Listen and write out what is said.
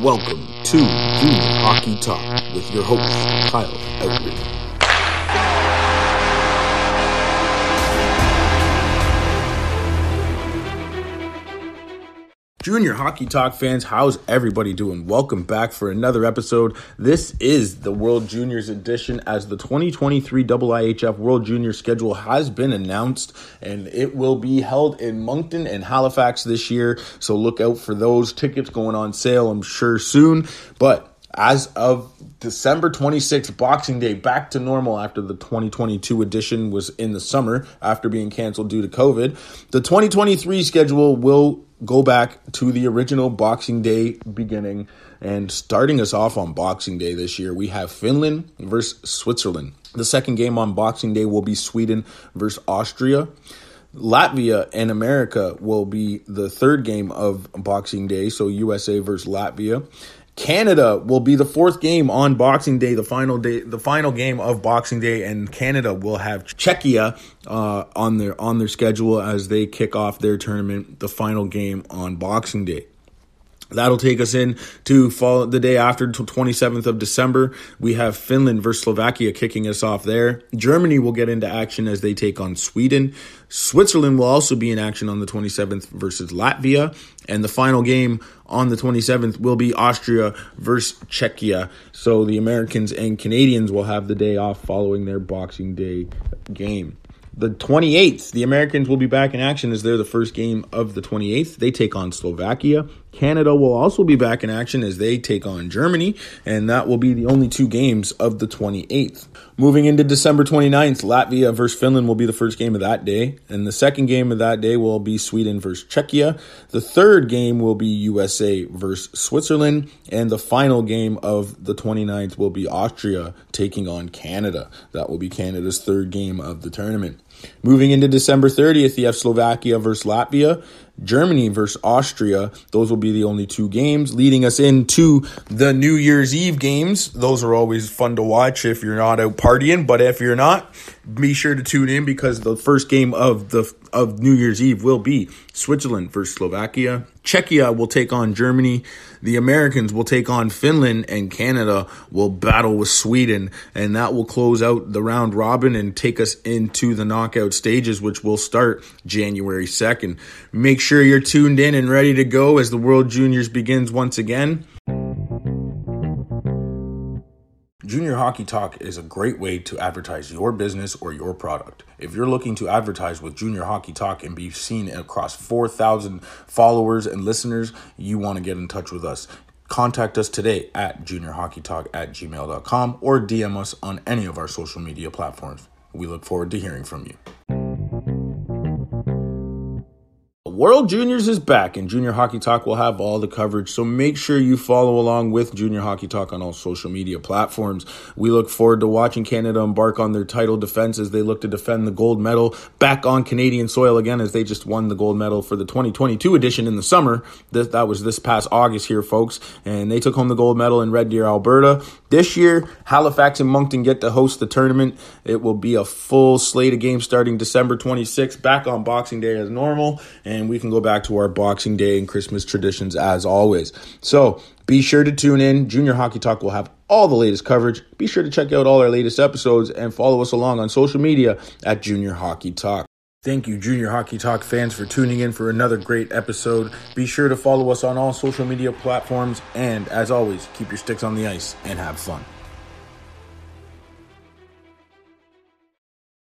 Welcome to Junior Hockey Talk with your host, Kyle Outridge. Junior Hockey Talk fans, how's everybody doing? Welcome back for another episode. This is the World Juniors edition as the 2023 IIHF World Junior schedule has been announced and it will be held in Moncton and Halifax this year. So look out for those tickets going on sale, I'm sure soon. But as of December 26th, Boxing Day, back to normal after the 2022 edition was in the summer after being canceled due to COVID. The 2023 schedule will go back to the original Boxing Day beginning. And starting us off on Boxing Day this year, we have Finland versus Switzerland. The second game on Boxing Day will be Sweden versus Austria. Latvia and America will be the third game of Boxing Day, so USA versus Latvia. Canada will be the fourth game on Boxing Day, the final day, the final game of Boxing Day, and Canada will have Czechia uh, on their on their schedule as they kick off their tournament, the final game on Boxing Day. That'll take us in to fall the day after, 27th of December. We have Finland versus Slovakia kicking us off there. Germany will get into action as they take on Sweden. Switzerland will also be in action on the 27th versus Latvia. And the final game on the 27th will be Austria versus Czechia. So the Americans and Canadians will have the day off following their Boxing Day game. The 28th, the Americans will be back in action as they're the first game of the 28th. They take on Slovakia. Canada will also be back in action as they take on Germany, and that will be the only two games of the 28th. Moving into December 29th, Latvia versus Finland will be the first game of that day, and the second game of that day will be Sweden versus Czechia. The third game will be USA versus Switzerland, and the final game of the 29th will be Austria taking on Canada. That will be Canada's third game of the tournament. Moving into December 30th, you have Slovakia versus Latvia, Germany versus Austria. Those will be the only two games, leading us into the New Year's Eve games. Those are always fun to watch if you're not out partying, but if you're not, be sure to tune in because the first game of the of New Year's Eve will be Switzerland versus Slovakia. Czechia will take on Germany. The Americans will take on Finland, and Canada will battle with Sweden. And that will close out the round robin and take us into the knockout stages, which will start January 2nd. Make sure you're tuned in and ready to go as the World Juniors begins once again. Junior Hockey Talk is a great way to advertise your business or your product. If you're looking to advertise with Junior Hockey Talk and be seen across 4,000 followers and listeners, you want to get in touch with us. Contact us today at juniorhockeytalk at gmail.com or DM us on any of our social media platforms. We look forward to hearing from you. World Juniors is back, and Junior Hockey Talk will have all the coverage. So make sure you follow along with Junior Hockey Talk on all social media platforms. We look forward to watching Canada embark on their title defense as they look to defend the gold medal back on Canadian soil again, as they just won the gold medal for the 2022 edition in the summer. That, that was this past August here, folks, and they took home the gold medal in Red Deer, Alberta. This year, Halifax and Moncton get to host the tournament. It will be a full slate of games starting December 26th, back on Boxing Day as normal, and we can go back to our Boxing Day and Christmas traditions as always. So be sure to tune in. Junior Hockey Talk will have all the latest coverage. Be sure to check out all our latest episodes and follow us along on social media at Junior Hockey Talk. Thank you, Junior Hockey Talk fans, for tuning in for another great episode. Be sure to follow us on all social media platforms, and as always, keep your sticks on the ice and have fun.